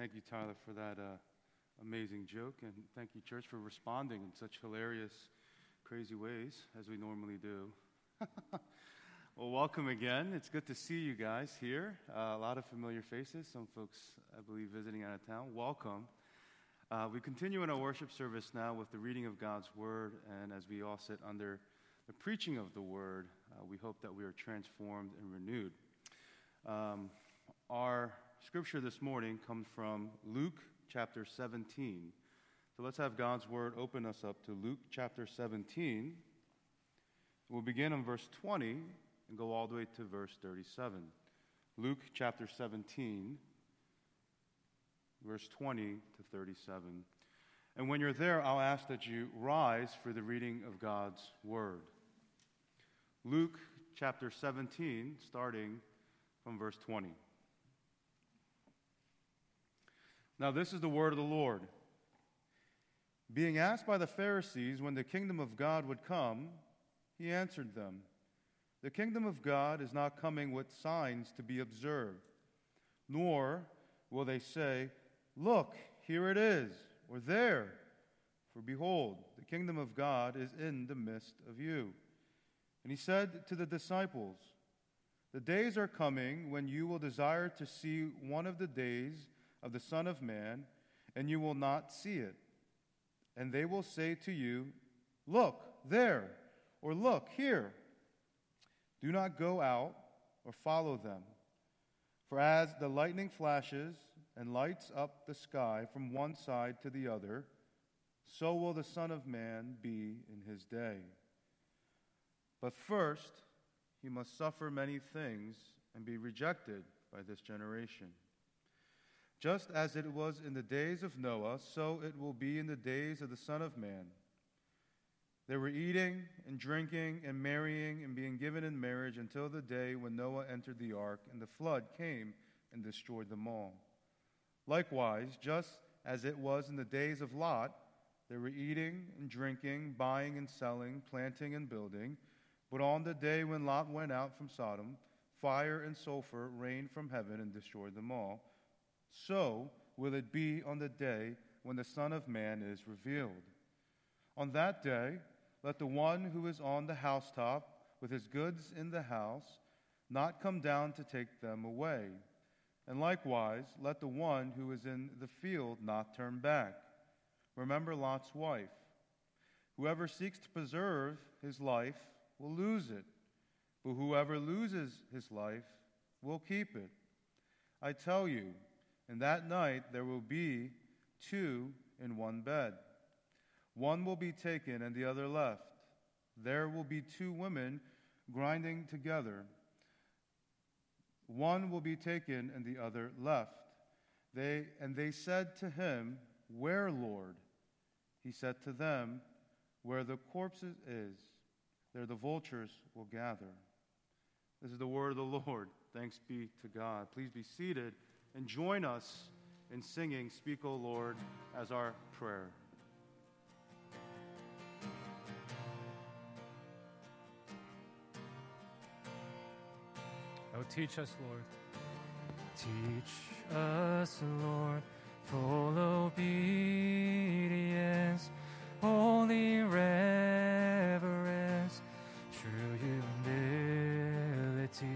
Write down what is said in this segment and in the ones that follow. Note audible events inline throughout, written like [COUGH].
Thank you, Tyler, for that uh, amazing joke. And thank you, church, for responding in such hilarious, crazy ways as we normally do. [LAUGHS] well, welcome again. It's good to see you guys here. Uh, a lot of familiar faces, some folks, I believe, visiting out of town. Welcome. Uh, we continue in our worship service now with the reading of God's Word, and as we all sit under the preaching of the Word, uh, we hope that we are transformed and renewed. Um, our scripture this morning comes from Luke chapter 17. So let's have God's Word open us up to Luke chapter 17. We'll begin in verse 20 and go all the way to verse 37. Luke chapter 17 verse 20 to 37. And when you're there, I'll ask that you rise for the reading of God's Word. Luke chapter 17, starting from verse 20. Now, this is the word of the Lord. Being asked by the Pharisees when the kingdom of God would come, he answered them The kingdom of God is not coming with signs to be observed, nor will they say, Look, here it is, or there. For behold, the kingdom of God is in the midst of you. And he said to the disciples, The days are coming when you will desire to see one of the days of the Son of Man, and you will not see it. And they will say to you, Look, there, or look, here. Do not go out or follow them. For as the lightning flashes and lights up the sky from one side to the other, so will the Son of Man be in his day. But first, he must suffer many things and be rejected by this generation. Just as it was in the days of Noah, so it will be in the days of the Son of Man. They were eating and drinking and marrying and being given in marriage until the day when Noah entered the ark and the flood came and destroyed them all. Likewise, just as it was in the days of Lot, they were eating and drinking, buying and selling, planting and building. But on the day when Lot went out from Sodom, fire and sulfur rained from heaven and destroyed them all. So will it be on the day when the Son of Man is revealed. On that day, let the one who is on the housetop with his goods in the house not come down to take them away. And likewise, let the one who is in the field not turn back. Remember Lot's wife. Whoever seeks to preserve his life will lose it, but whoever loses his life will keep it. I tell you, in that night there will be two in one bed. One will be taken and the other left. There will be two women grinding together. One will be taken and the other left. They, and they said to him, Where, Lord? He said to them, Where the corpse is, there the vultures will gather. This is the word of the Lord. Thanks be to God. Please be seated and join us in singing Speak, O Lord, as our prayer. Oh, teach us, Lord. Teach us, Lord, full obedience, holy reverence, true humility.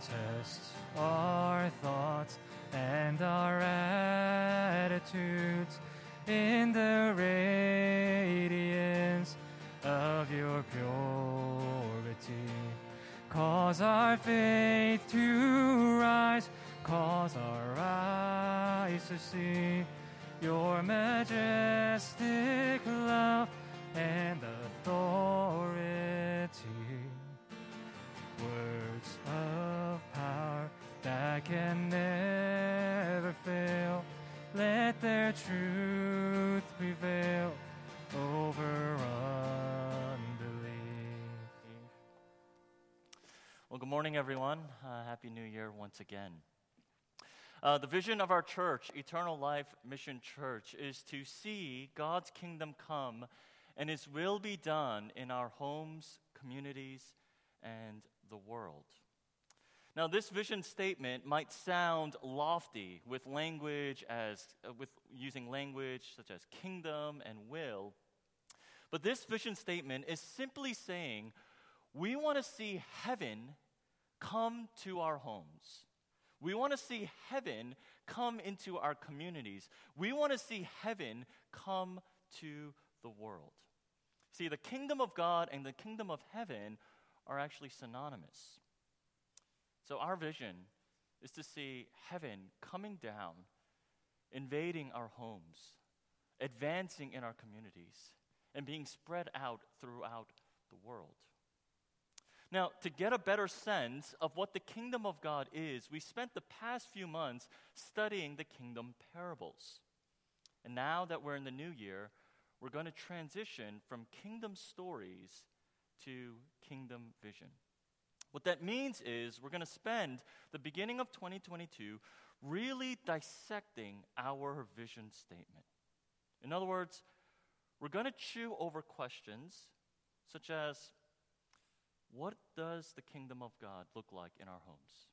Test our thoughts and our attitudes in the radiance of your purity. Cause our faith to rise, cause our eyes to see your majestic love and authority. That can never fail, let their truth prevail over Well, good morning, everyone. Uh, Happy New Year once again. Uh, the vision of our church, Eternal Life Mission Church, is to see God's kingdom come and His will be done in our homes, communities, and the world. Now, this vision statement might sound lofty with language as uh, with using language such as kingdom and will. But this vision statement is simply saying we want to see heaven come to our homes. We want to see heaven come into our communities. We want to see heaven come to the world. See, the kingdom of God and the kingdom of heaven are actually synonymous. So, our vision is to see heaven coming down, invading our homes, advancing in our communities, and being spread out throughout the world. Now, to get a better sense of what the kingdom of God is, we spent the past few months studying the kingdom parables. And now that we're in the new year, we're going to transition from kingdom stories to kingdom vision. What that means is we're going to spend the beginning of 2022 really dissecting our vision statement. In other words, we're going to chew over questions such as what does the kingdom of God look like in our homes?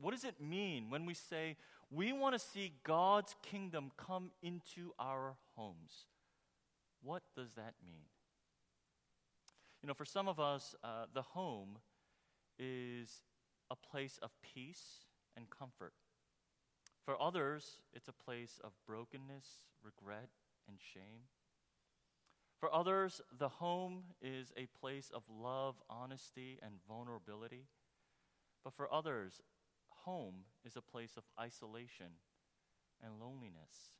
What does it mean when we say we want to see God's kingdom come into our homes? What does that mean? You know, for some of us, uh, the home is a place of peace and comfort. For others, it's a place of brokenness, regret, and shame. For others, the home is a place of love, honesty, and vulnerability. But for others, home is a place of isolation and loneliness.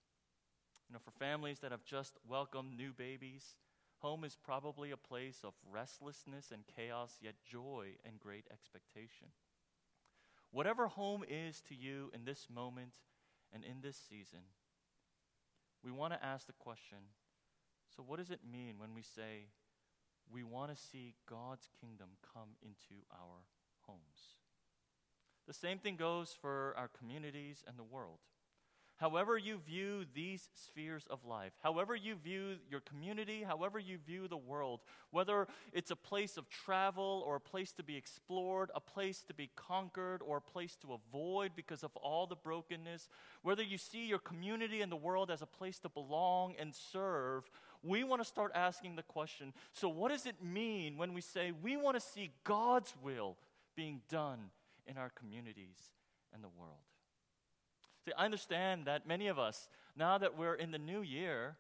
You know, for families that have just welcomed new babies, Home is probably a place of restlessness and chaos, yet joy and great expectation. Whatever home is to you in this moment and in this season, we want to ask the question so, what does it mean when we say we want to see God's kingdom come into our homes? The same thing goes for our communities and the world. However, you view these spheres of life, however, you view your community, however, you view the world, whether it's a place of travel or a place to be explored, a place to be conquered, or a place to avoid because of all the brokenness, whether you see your community and the world as a place to belong and serve, we want to start asking the question so, what does it mean when we say we want to see God's will being done in our communities and the world? I understand that many of us, now that we're in the new year,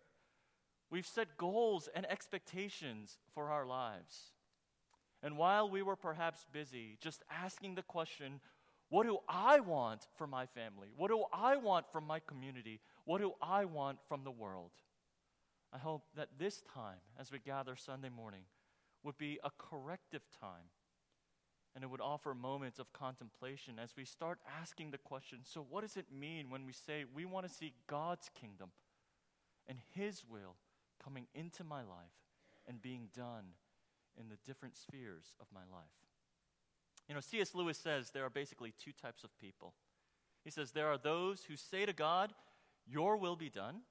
we've set goals and expectations for our lives. And while we were perhaps busy just asking the question, what do I want for my family? What do I want from my community? What do I want from the world? I hope that this time, as we gather Sunday morning, would be a corrective time and it would offer moments of contemplation as we start asking the question so, what does it mean when we say we want to see God's kingdom and His will coming into my life and being done in the different spheres of my life? You know, C.S. Lewis says there are basically two types of people. He says there are those who say to God, Your will be done.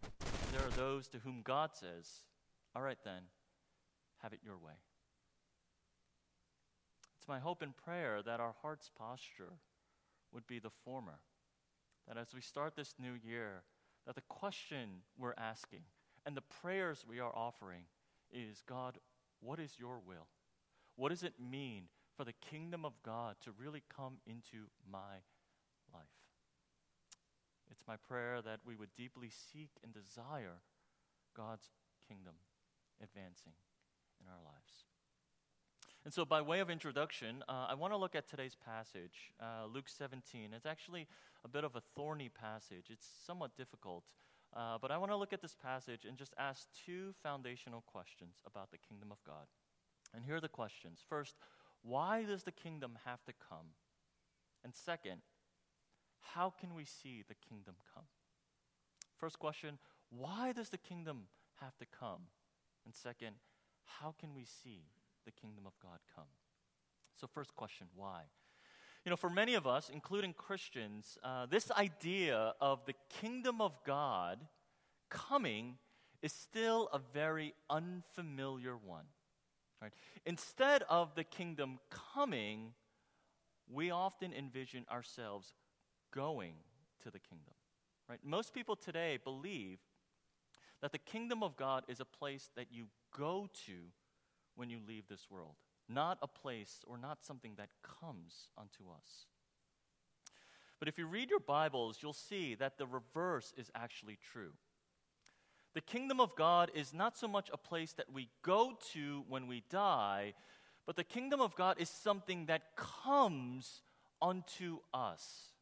And there are those to whom God says, All right then, have it your way. It's my hope and prayer that our heart's posture would be the former. That as we start this new year, that the question we're asking and the prayers we are offering is God, what is your will? What does it mean for the kingdom of God to really come into my life? It's my prayer that we would deeply seek and desire God's kingdom advancing in our lives. And so, by way of introduction, uh, I want to look at today's passage, uh, Luke 17. It's actually a bit of a thorny passage, it's somewhat difficult. Uh, but I want to look at this passage and just ask two foundational questions about the kingdom of God. And here are the questions. First, why does the kingdom have to come? And second, how can we see the kingdom come? First question, why does the kingdom have to come? And second, how can we see the kingdom of God come? So, first question why? You know, for many of us, including Christians, uh, this idea of the kingdom of God coming is still a very unfamiliar one. Right? Instead of the kingdom coming, we often envision ourselves going to the kingdom. Right? Most people today believe that the kingdom of God is a place that you go to when you leave this world, not a place or not something that comes unto us. But if you read your Bibles, you'll see that the reverse is actually true. The kingdom of God is not so much a place that we go to when we die, but the kingdom of God is something that comes unto us.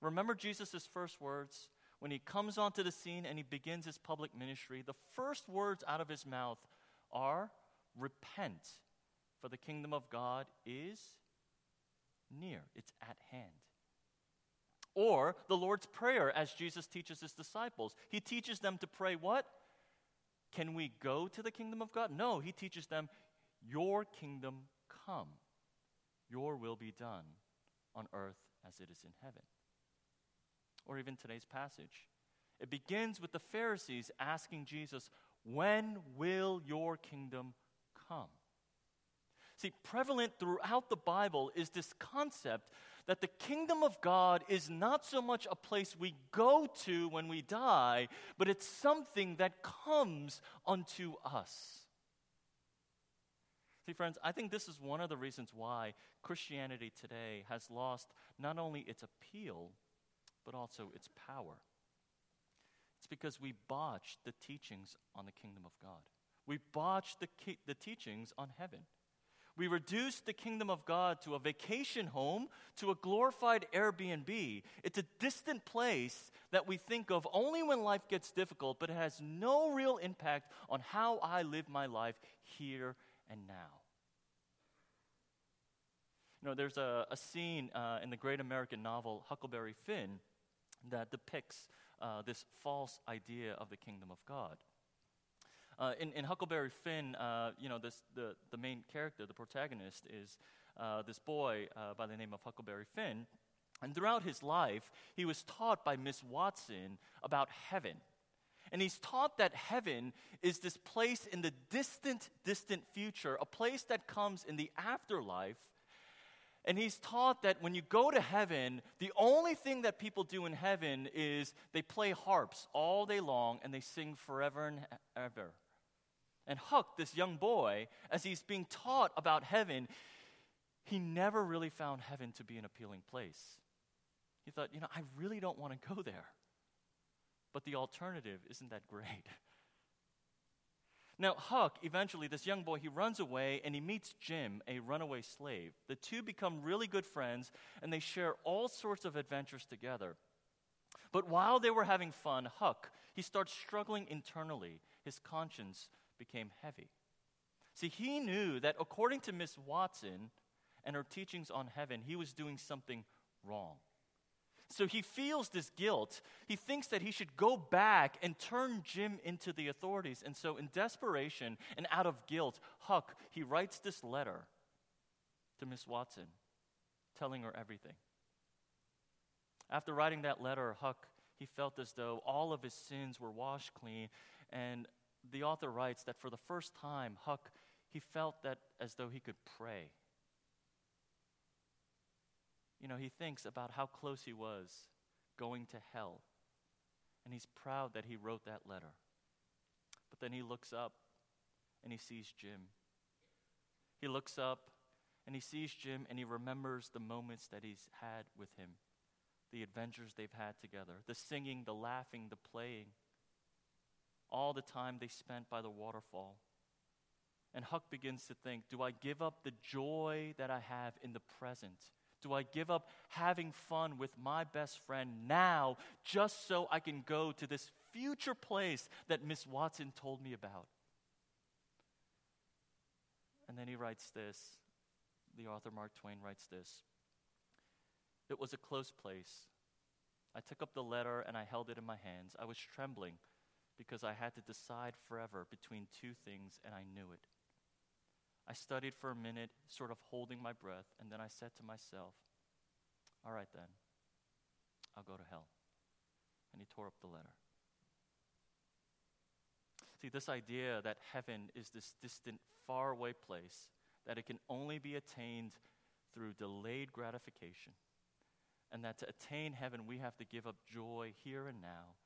Remember Jesus' first words? When he comes onto the scene and he begins his public ministry, the first words out of his mouth are repent, for the kingdom of God is near, it's at hand. Or the Lord's Prayer, as Jesus teaches his disciples. He teaches them to pray what? Can we go to the kingdom of God? No, he teaches them, Your kingdom come, your will be done on earth as it is in heaven or even today's passage. It begins with the Pharisees asking Jesus, When will your kingdom come? See, prevalent throughout the Bible is this concept that the kingdom of God is not so much a place we go to when we die, but it's something that comes unto us. See, friends, I think this is one of the reasons why Christianity today has lost not only its appeal, but also its power. Because we botched the teachings on the kingdom of God. We botched the, ki- the teachings on heaven. We reduced the kingdom of God to a vacation home, to a glorified Airbnb. It's a distant place that we think of only when life gets difficult, but it has no real impact on how I live my life here and now. You know, there's a, a scene uh, in the great American novel Huckleberry Finn that depicts uh, this false idea of the kingdom of God. Uh, in, in, Huckleberry Finn, uh, you know, this, the, the main character, the protagonist, is uh, this boy uh, by the name of Huckleberry Finn. And throughout his life, he was taught by Miss Watson about heaven. And he's taught that heaven is this place in the distant, distant future, a place that comes in the afterlife and he's taught that when you go to heaven, the only thing that people do in heaven is they play harps all day long and they sing forever and ever. And Huck, this young boy, as he's being taught about heaven, he never really found heaven to be an appealing place. He thought, you know, I really don't want to go there. But the alternative isn't that great. Now, Huck, eventually, this young boy, he runs away and he meets Jim, a runaway slave. The two become really good friends and they share all sorts of adventures together. But while they were having fun, Huck, he starts struggling internally. His conscience became heavy. See, he knew that according to Miss Watson and her teachings on heaven, he was doing something wrong. So he feels this guilt. He thinks that he should go back and turn Jim into the authorities. And so, in desperation and out of guilt, Huck, he writes this letter to Miss Watson, telling her everything. After writing that letter, Huck, he felt as though all of his sins were washed clean. And the author writes that for the first time, Huck, he felt that as though he could pray you know, he thinks about how close he was going to hell. And he's proud that he wrote that letter. But then he looks up and he sees Jim. He looks up and he sees Jim and he remembers the moments that he's had with him, the adventures they've had together, the singing, the laughing, the playing, all the time they spent by the waterfall. And Huck begins to think do I give up the joy that I have in the present? Do I give up having fun with my best friend now just so I can go to this future place that Miss Watson told me about? And then he writes this. The author Mark Twain writes this. It was a close place. I took up the letter and I held it in my hands. I was trembling because I had to decide forever between two things and I knew it. I studied for a minute, sort of holding my breath, and then I said to myself, All right, then, I'll go to hell. And he tore up the letter. See, this idea that heaven is this distant, faraway place, that it can only be attained through delayed gratification, and that to attain heaven we have to give up joy here and now,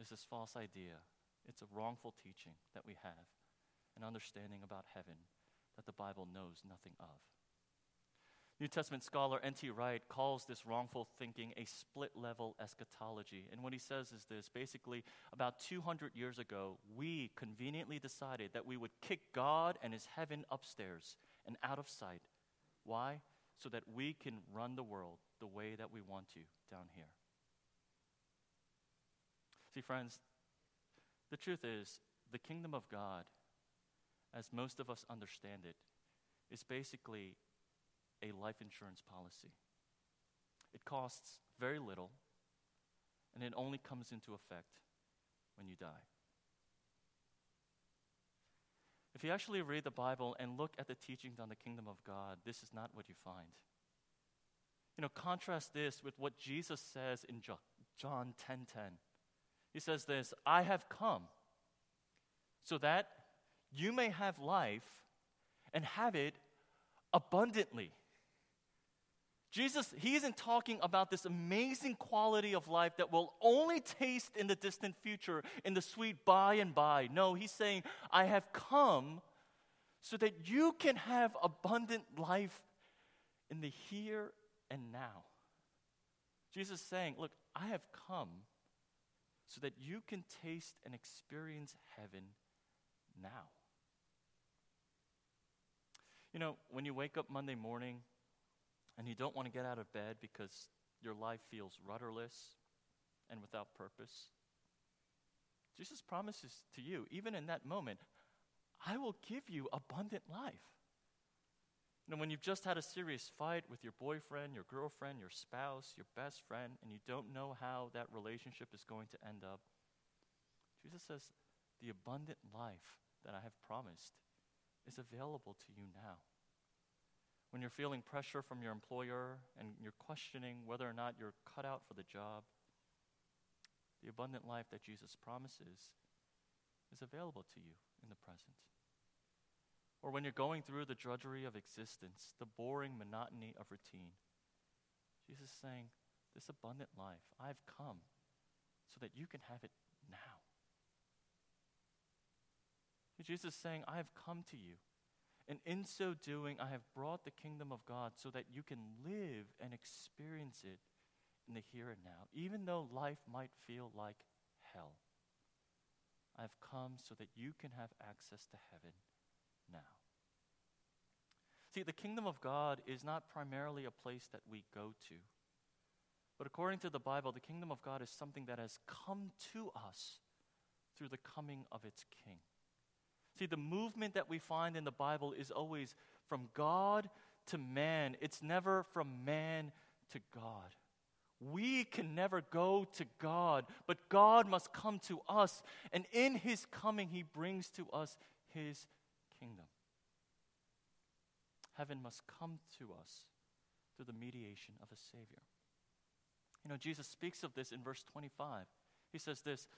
is this false idea. It's a wrongful teaching that we have, an understanding about heaven that the Bible knows nothing of. New Testament scholar N.T. Wright calls this wrongful thinking a split level eschatology. And what he says is this basically, about 200 years ago, we conveniently decided that we would kick God and his heaven upstairs and out of sight. Why? So that we can run the world the way that we want to down here. See, friends, the truth is, the kingdom of God, as most of us understand it, is basically a life insurance policy. It costs very little, and it only comes into effect when you die. If you actually read the Bible and look at the teachings on the kingdom of God, this is not what you find. You know, contrast this with what Jesus says in John 10:10. 10, 10. He says this, "I have come so that you may have life and have it abundantly." Jesus, he isn't talking about this amazing quality of life that we'll only taste in the distant future, in the sweet by and by. No, he's saying, I have come so that you can have abundant life in the here and now. Jesus is saying, Look, I have come so that you can taste and experience heaven now. You know, when you wake up Monday morning, and you don't want to get out of bed because your life feels rudderless and without purpose, Jesus promises to you, even in that moment, I will give you abundant life. You know, when you've just had a serious fight with your boyfriend, your girlfriend, your spouse, your best friend, and you don't know how that relationship is going to end up, Jesus says, The abundant life that I have promised is available to you now when you're feeling pressure from your employer and you're questioning whether or not you're cut out for the job, the abundant life that Jesus promises is available to you in the present. Or when you're going through the drudgery of existence, the boring monotony of routine, Jesus is saying, This abundant life, I've come so that you can have it now. Jesus is saying, I have come to you and in so doing, I have brought the kingdom of God so that you can live and experience it in the here and now, even though life might feel like hell. I've come so that you can have access to heaven now. See, the kingdom of God is not primarily a place that we go to. But according to the Bible, the kingdom of God is something that has come to us through the coming of its king. See, the movement that we find in the Bible is always from God to man, it's never from man to God. We can never go to God, but God must come to us, and in His coming, He brings to us His kingdom. Heaven must come to us through the mediation of a Savior. You know, Jesus speaks of this in verse 25. He says this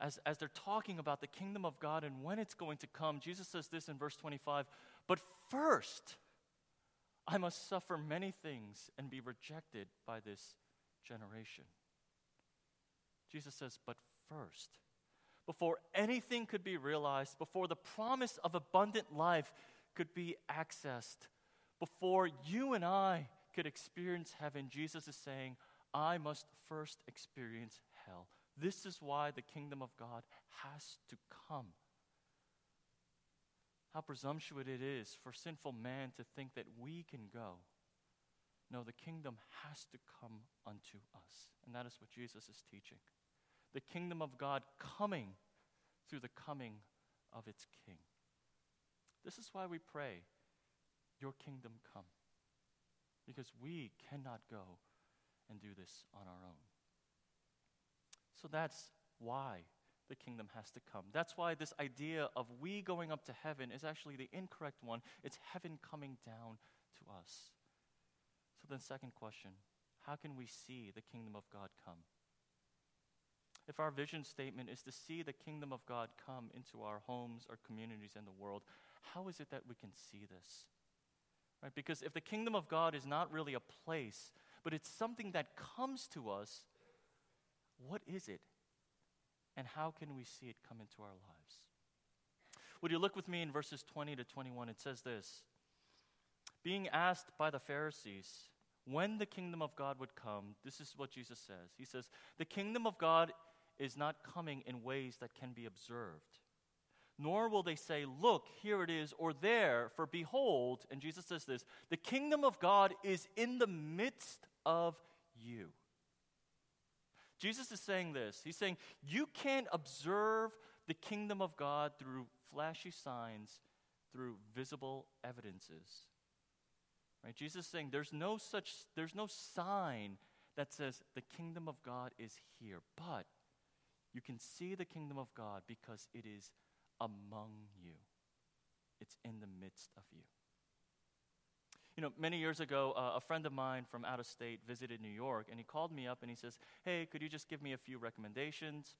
as, as they're talking about the kingdom of God and when it's going to come, Jesus says this in verse 25 But first, I must suffer many things and be rejected by this generation. Jesus says, But first, before anything could be realized, before the promise of abundant life could be accessed, before you and I could experience heaven, Jesus is saying, I must first experience hell. This is why the kingdom of God has to come. How presumptuous it is for sinful man to think that we can go. No, the kingdom has to come unto us. And that is what Jesus is teaching. The kingdom of God coming through the coming of its king. This is why we pray, Your kingdom come. Because we cannot go and do this on our own. So that's why the kingdom has to come. That's why this idea of we going up to heaven is actually the incorrect one. It's heaven coming down to us. So then, second question how can we see the kingdom of God come? If our vision statement is to see the kingdom of God come into our homes, our communities, and the world, how is it that we can see this? Right? Because if the kingdom of God is not really a place, but it's something that comes to us, what is it? And how can we see it come into our lives? Would you look with me in verses 20 to 21? It says this Being asked by the Pharisees when the kingdom of God would come, this is what Jesus says. He says, The kingdom of God is not coming in ways that can be observed. Nor will they say, Look, here it is, or there, for behold, and Jesus says this, the kingdom of God is in the midst of you. Jesus is saying this. He's saying, You can't observe the kingdom of God through flashy signs, through visible evidences. Right? Jesus is saying there's no such there's no sign that says the kingdom of God is here, but you can see the kingdom of God because it is among you. It's in the midst of you. You know, many years ago, uh, a friend of mine from out of state visited New York, and he called me up and he says, Hey, could you just give me a few recommendations?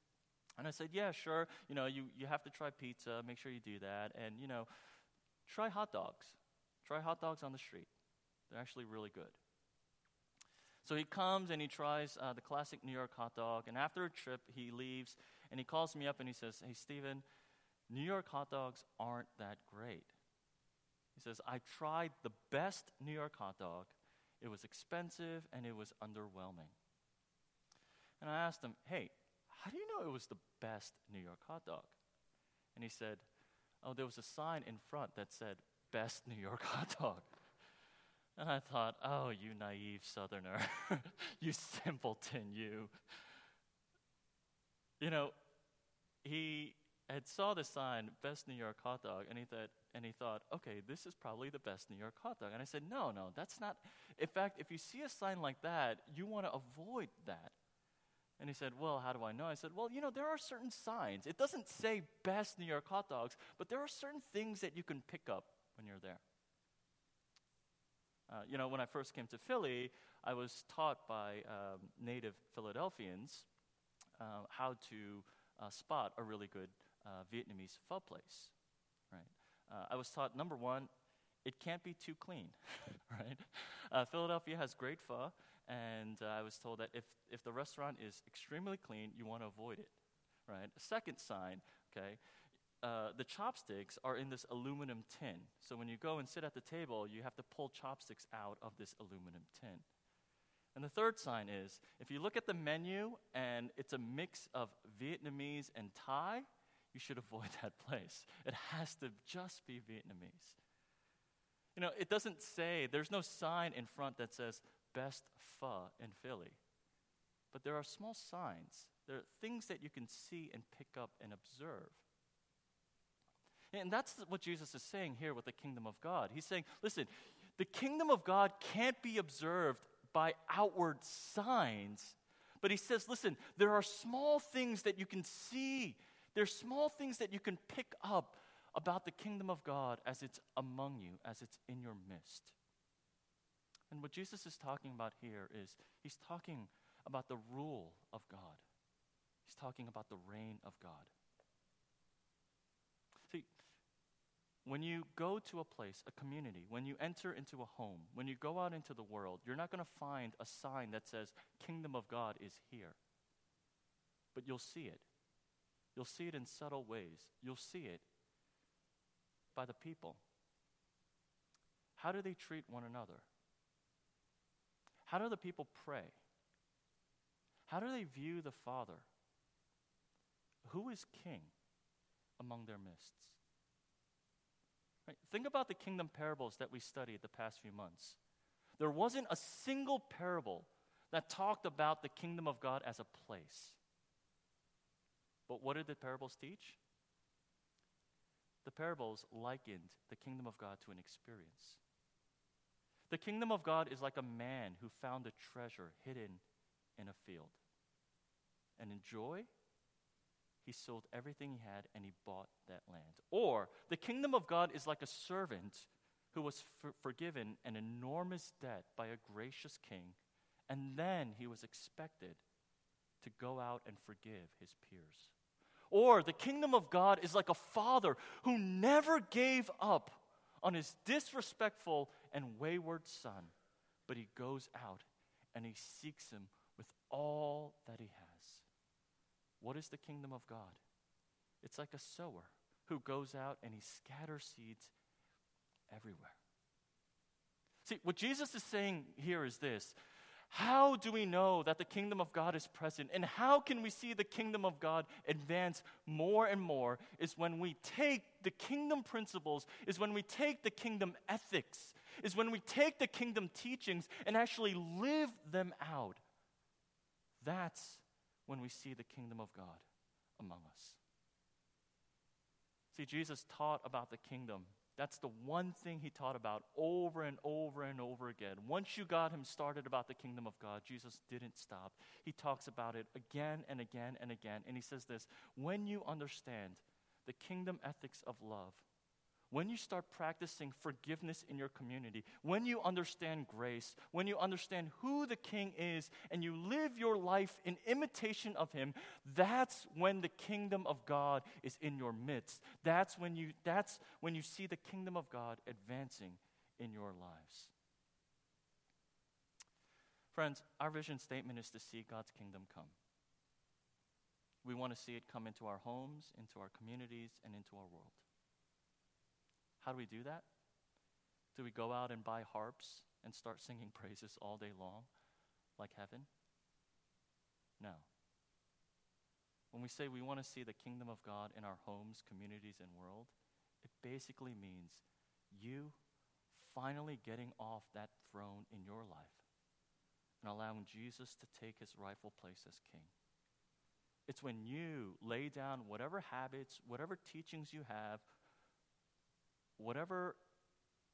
And I said, Yeah, sure. You know, you, you have to try pizza, make sure you do that. And, you know, try hot dogs. Try hot dogs on the street. They're actually really good. So he comes and he tries uh, the classic New York hot dog. And after a trip, he leaves and he calls me up and he says, Hey, Stephen, New York hot dogs aren't that great. He says, I tried the best New York hot dog. It was expensive and it was underwhelming. And I asked him, Hey, how do you know it was the best New York hot dog? And he said, Oh, there was a sign in front that said, Best New York hot dog. And I thought, oh, you naive southerner, [LAUGHS] you simpleton, you. You know, he had saw the sign, best New York hot dog, and he thought, and he thought, okay, this is probably the best New York hot dog. And I said, no, no, that's not. In fact, if you see a sign like that, you want to avoid that. And he said, well, how do I know? I said, well, you know, there are certain signs. It doesn't say best New York hot dogs, but there are certain things that you can pick up when you're there. Uh, you know, when I first came to Philly, I was taught by um, native Philadelphians uh, how to uh, spot a really good uh, Vietnamese pho place? Uh, I was taught number one, it can't be too clean, [LAUGHS] right? Uh, Philadelphia has great pho, and I was told that if, if the restaurant is extremely clean, you want to avoid it, right? Second sign, okay, uh, the chopsticks are in this aluminum tin. So when you go and sit at the table, you have to pull chopsticks out of this aluminum tin. And the third sign is if you look at the menu and it's a mix of Vietnamese and Thai, you should avoid that place. It has to just be Vietnamese. You know, it doesn't say, there's no sign in front that says best pho in Philly. But there are small signs. There are things that you can see and pick up and observe. And that's what Jesus is saying here with the kingdom of God. He's saying, listen, the kingdom of God can't be observed by outward signs. But he says, listen, there are small things that you can see, there's small things that you can pick up about the kingdom of God as it's among you, as it's in your midst. And what Jesus is talking about here is he's talking about the rule of God. He's talking about the reign of God. See, when you go to a place, a community, when you enter into a home, when you go out into the world, you're not going to find a sign that says, Kingdom of God is here. But you'll see it. You'll see it in subtle ways. You'll see it by the people. How do they treat one another? How do the people pray? How do they view the Father? Who is king among their midst? Right? Think about the kingdom parables that we studied the past few months. There wasn't a single parable that talked about the kingdom of God as a place. But what did the parables teach? The parables likened the kingdom of God to an experience. The kingdom of God is like a man who found a treasure hidden in a field. And in joy, he sold everything he had and he bought that land. Or the kingdom of God is like a servant who was for- forgiven an enormous debt by a gracious king, and then he was expected to go out and forgive his peers. Or the kingdom of God is like a father who never gave up on his disrespectful and wayward son, but he goes out and he seeks him with all that he has. What is the kingdom of God? It's like a sower who goes out and he scatters seeds everywhere. See, what Jesus is saying here is this how do we know that the kingdom of God is present? And how can we see the kingdom of God advance more and more? Is when we take the kingdom principles, is when we take the kingdom ethics, is when we take the kingdom teachings and actually live them out. That's when we see the kingdom of God among us. See, Jesus taught about the kingdom that's the one thing he taught about over and over and over again. Once you got him started about the kingdom of God, Jesus didn't stop. He talks about it again and again and again. And he says this when you understand the kingdom ethics of love, when you start practicing forgiveness in your community, when you understand grace, when you understand who the king is, and you live your life in imitation of him, that's when the kingdom of God is in your midst. That's when you, that's when you see the kingdom of God advancing in your lives. Friends, our vision statement is to see God's kingdom come. We want to see it come into our homes, into our communities, and into our world. How do we do that? Do we go out and buy harps and start singing [LAUGHS] praises all day long like heaven? No. When we say we want to see the kingdom of God in our homes, communities, and world, it basically means you finally getting off that throne in your life and allowing Jesus to take his rightful place as king. It's when you lay down whatever habits, whatever teachings you have, whatever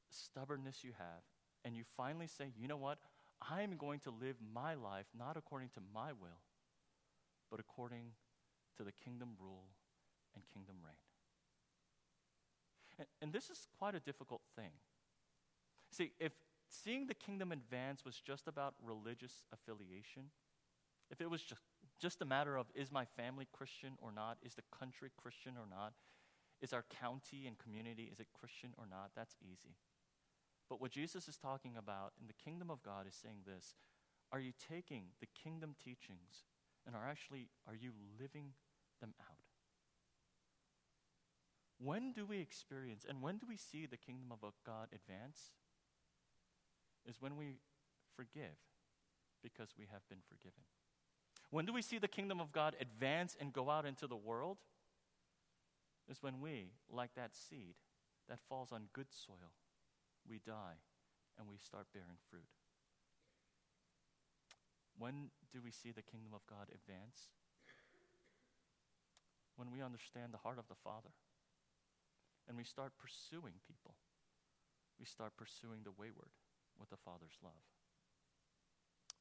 stubbornness you have, and you finally say, you know what? I'm going to live my life not according to my will, but according to the kingdom rule and kingdom reign. And, and this is quite a difficult thing. See, if seeing the kingdom advance was just about religious affiliation, if it was just, just a matter of is my family Christian or not, is the country Christian or not, is our county and community, is it Christian or not? That's easy. But what Jesus is talking about in the kingdom of God is saying this Are you taking the kingdom teachings and are actually, are you living them out? When do we experience and when do we see the kingdom of God advance? Is when we forgive because we have been forgiven. When do we see the kingdom of God advance and go out into the world? Is when we, like that seed that falls on good soil, we die and we start bearing fruit. When do we see the kingdom of God advance? When we understand the heart of the Father and we start pursuing people. We start pursuing the wayward with the Father's love.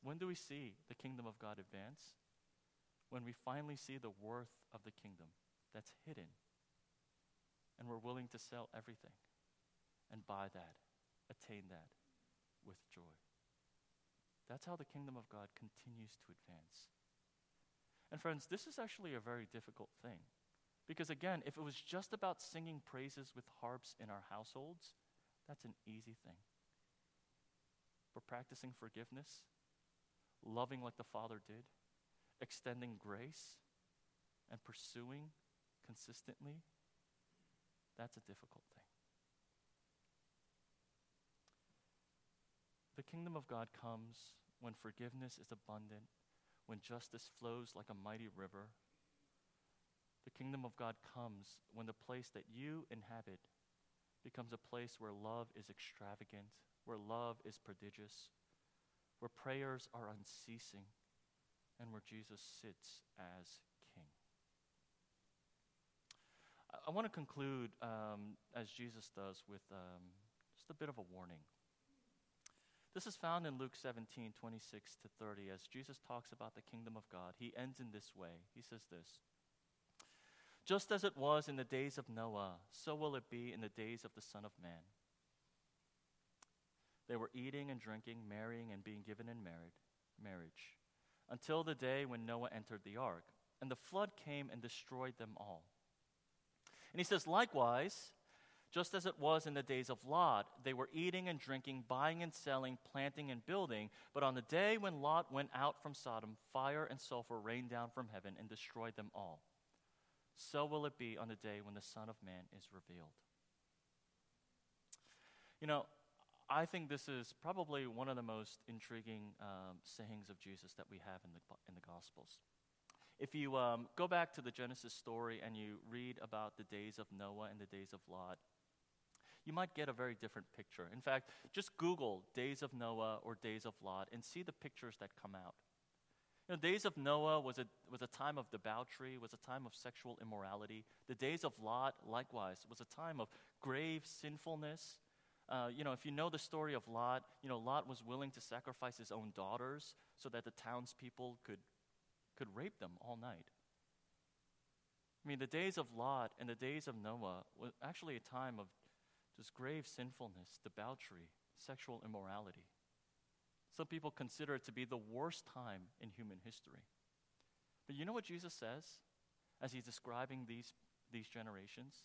When do we see the kingdom of God advance? When we finally see the worth of the kingdom that's hidden and we're willing to sell everything and buy that, attain that with joy. That's how the kingdom of God continues to advance. And friends, this is actually a very difficult thing. Because again, if it was just about singing praises with harps in our households, that's an easy thing. But practicing forgiveness, loving like the Father did, extending grace, and pursuing consistently that's a difficult thing. The kingdom of God comes when forgiveness is abundant, when justice flows like a mighty river. The kingdom of God comes when the place that you inhabit becomes a place where love is extravagant, where love is prodigious, where prayers are unceasing, and where Jesus sits as I want to conclude, um, as Jesus does, with um, just a bit of a warning. This is found in Luke 17, 26 to 30. As Jesus talks about the kingdom of God, he ends in this way. He says this Just as it was in the days of Noah, so will it be in the days of the Son of Man. They were eating and drinking, marrying and being given in married, marriage, until the day when Noah entered the ark, and the flood came and destroyed them all. And he says, likewise, just as it was in the days of Lot. They were eating and drinking, buying and selling, planting and building. But on the day when Lot went out from Sodom, fire and sulfur rained down from heaven and destroyed them all. So will it be on the day when the Son of Man is revealed. You know, I think this is probably one of the most intriguing um, sayings of Jesus that we have in the, in the Gospels. If you um, go back to the Genesis story and you read about the days of Noah and the days of Lot, you might get a very different picture. In fact, just Google days of Noah or days of Lot and see the pictures that come out. You know, days of Noah was a, was a time of debauchery, was a time of sexual immorality. The days of Lot, likewise, was a time of grave sinfulness. Uh, you know, if you know the story of Lot, you know, Lot was willing to sacrifice his own daughters so that the townspeople could, could rape them all night. I mean, the days of Lot and the days of Noah was actually a time of just grave sinfulness, debauchery, sexual immorality. Some people consider it to be the worst time in human history. But you know what Jesus says as he's describing these, these generations?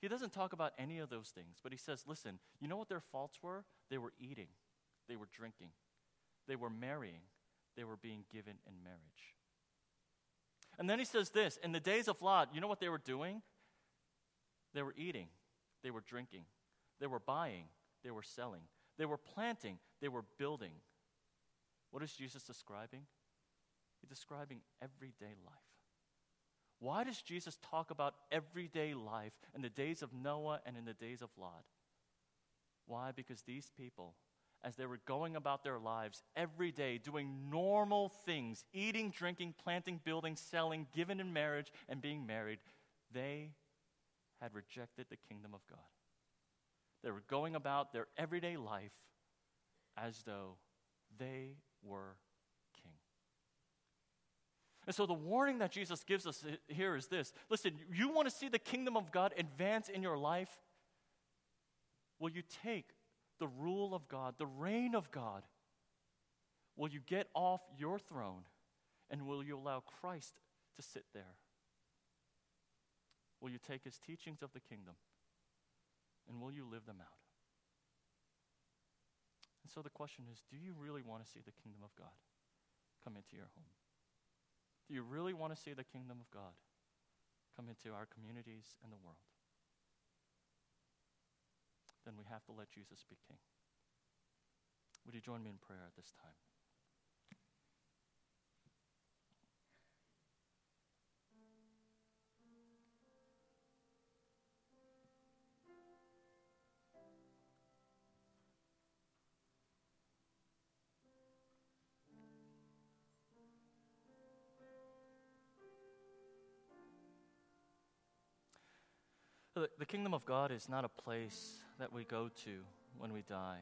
He doesn't talk about any of those things, but he says, listen, you know what their faults were? They were eating, they were drinking, they were marrying, they were being given in marriage. And then he says this in the days of Lot, you know what they were doing? They were eating, they were drinking, they were buying, they were selling, they were planting, they were building. What is Jesus describing? He's describing everyday life. Why does Jesus talk about everyday life in the days of Noah and in the days of Lot? Why? Because these people, as they were going about their lives every day, doing normal things, eating, drinking, planting, building, selling, given in marriage, and being married, they had rejected the kingdom of God. They were going about their everyday life as though they were king. And so, the warning that Jesus gives us here is this listen, you want to see the kingdom of God advance in your life? Will you take the rule of God, the reign of God? Will you get off your throne and will you allow Christ to sit there? Will you take his teachings of the kingdom and will you live them out? And so the question is do you really want to see the kingdom of God come into your home? Do you really want to see the kingdom of God come into our communities and the world? Then we have to let Jesus be king. Would you join me in prayer at this time? The, kingdom of God is not a place that we go to when we die,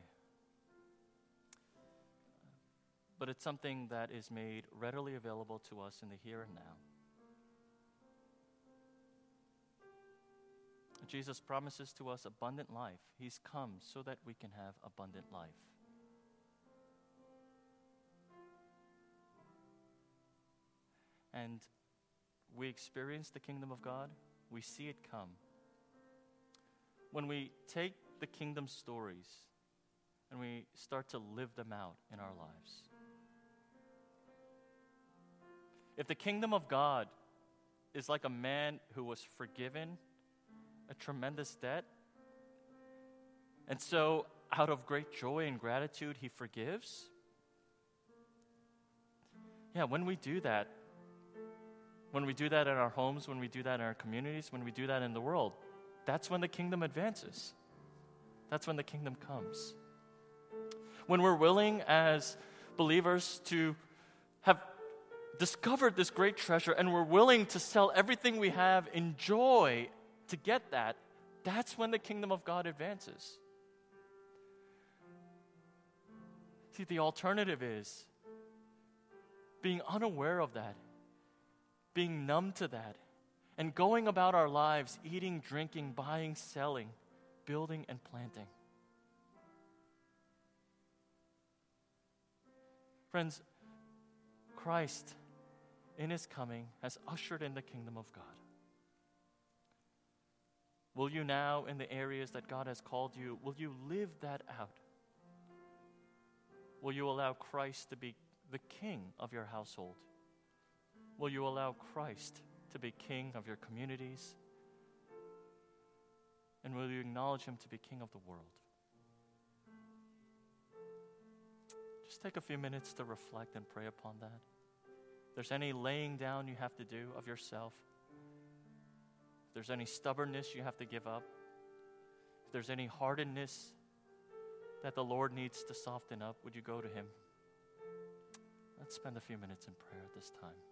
but it's something that is made readily available to us in the here and now. Jesus promises to us abundant life. He's come so that we can have abundant life. And we experience the kingdom of God, we see it come when we take the kingdom stories and we start to live them out in our lives. If the kingdom of God is like a man who was forgiven a tremendous debt, and so out of great joy and gratitude, he forgives. Yeah, when we do that, when we do that in our homes, when we do that in our communities, when we do that in the world, that's when the kingdom advances. That's when the kingdom comes. When we're willing as believers to have discovered this great treasure and we're willing to sell everything we have in joy to get that, that's when the kingdom of God advances. See, the alternative is being unaware of that, being numb to that, and going about our lives eating, drinking, buying, selling, building, and planting. Friends, Christ, in his coming, has ushered in the kingdom of God. Will you now, in the areas that God has called you, will you live that out? Will you allow Christ to be the king of your household? Will you allow Christ to be king of your communities? And will you acknowledge him to be king of the world? Just take a few minutes to reflect and pray upon that. If there's any laying down you have to do of yourself, if there's any stubbornness you have to give up, if there's any hardness that the Lord needs to soften up, would you go to Him? Let's spend a few minutes in prayer at this time.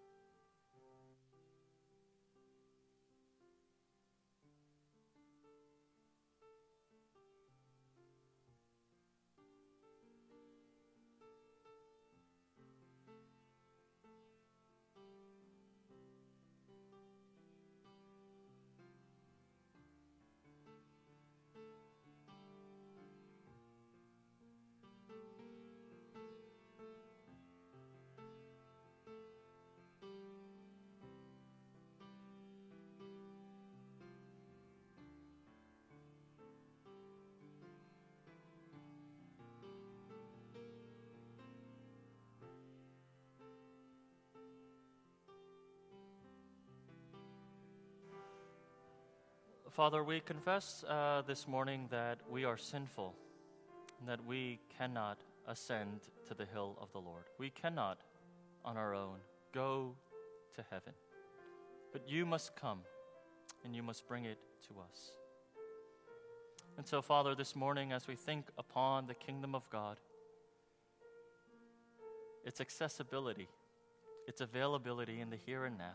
Father, we confess uh, this morning that we are sinful, and that we cannot ascend to the hill of the Lord. We cannot, on our own, go to heaven. But you must come, and you must bring it to us. And so, Father, this morning, as we think upon the kingdom of God, its accessibility, its availability in the here and now,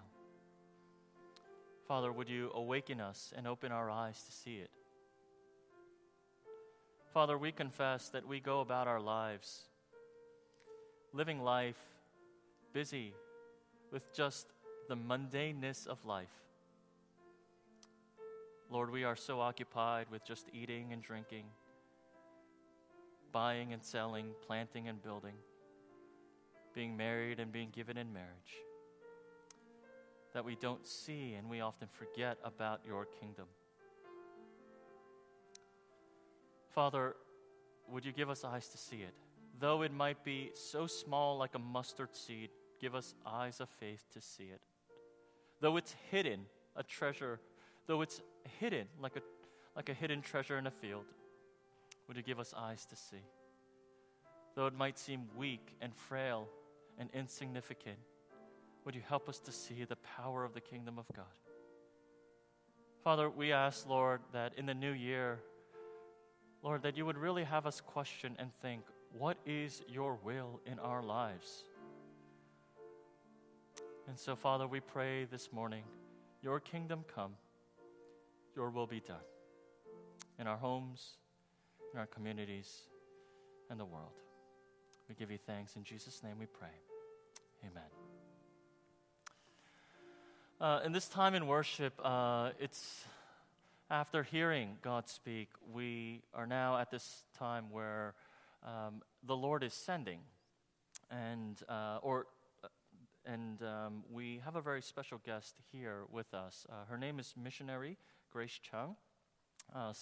Father, would you awaken us and open our eyes to see it? Father, we confess that we go about our lives living life busy with just the mundaneness of life. Lord, we are so occupied with just eating and drinking, buying and selling, planting and building, being married and being given in marriage that we don't see and we often forget about your kingdom. Father, would you give us eyes to see it? Though it might be so small like a mustard seed, give us eyes of faith to see it. Though it's hidden, a treasure, though it's hidden like a, like a hidden treasure in a field, would you give us eyes to see? Though it might seem weak and frail and insignificant, would you help us to see the power of the kingdom of God? Father, we ask, Lord, that in the new year, Lord, that you would really have us question and think, what is your will in our lives? And so, Father, we pray this morning, your kingdom come, your will be done in our homes, in our communities, and the world. We give you thanks. In Jesus' name we pray. Amen. Uh, in this time in worship, uh, it's after hearing God speak, we are now at this time where um, the Lord is sending, and uh, or uh, and um, we have a very special guest here with us. Uh, her name is missionary Grace Chung. Uh,